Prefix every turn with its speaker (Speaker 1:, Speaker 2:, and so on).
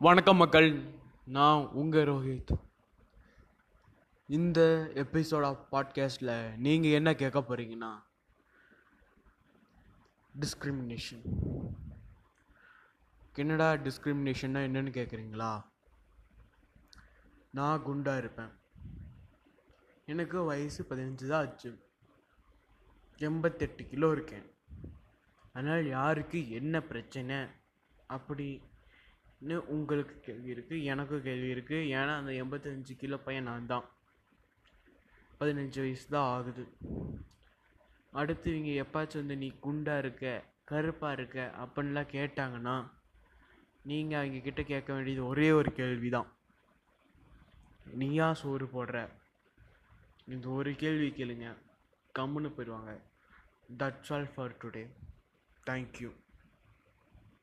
Speaker 1: வணக்கம் மக்கள். நான் உங்கள் ரோஹித். இந்த எபிசோட் ஆஃப் பாட்காஸ்டில் நீங்கள் என்ன கேட்க போகிறீங்கன்னா டிஸ்கிரிமினேஷன் என்னடா டிஸ்கிரிமினேஷன்னா என்னன்னு கேட்குறீங்களா? நான் குண்டாக இருப்பேன். எனக்கு வயசு பதினஞ்சு தான் ஆச்சு. எண்பத்தெட்டு கிலோ இருக்கேன். அதனால் யாருக்கு என்ன பிரச்சனை? அப்படி அப்படின்னு உங்களுக்கு கேள்வி இருக்குது எனக்கும் கேள்வி இருக்குது ஏன்னா அந்த எண்பத்தஞ்சு கிலோ பையன் நான் தான். பதினஞ்சு வயசு தான் ஆகுது. அடுத்து இவங்க எப்பாச்சும் வந்து நீ குண்டாக இருக்க கருப்பாக இருக்க அப்படின்லாம் கேட்டாங்கன்னா நீங்கள் அவங்க கிட்ட கேட்க வேண்டியது ஒரே ஒரு கேள்வி தான். நீயா சோறு போடுற? இந்த ஒரு கேள்வி கேளுங்க. கம்முன்னு போயிடுவாங்க. That's all for today thank you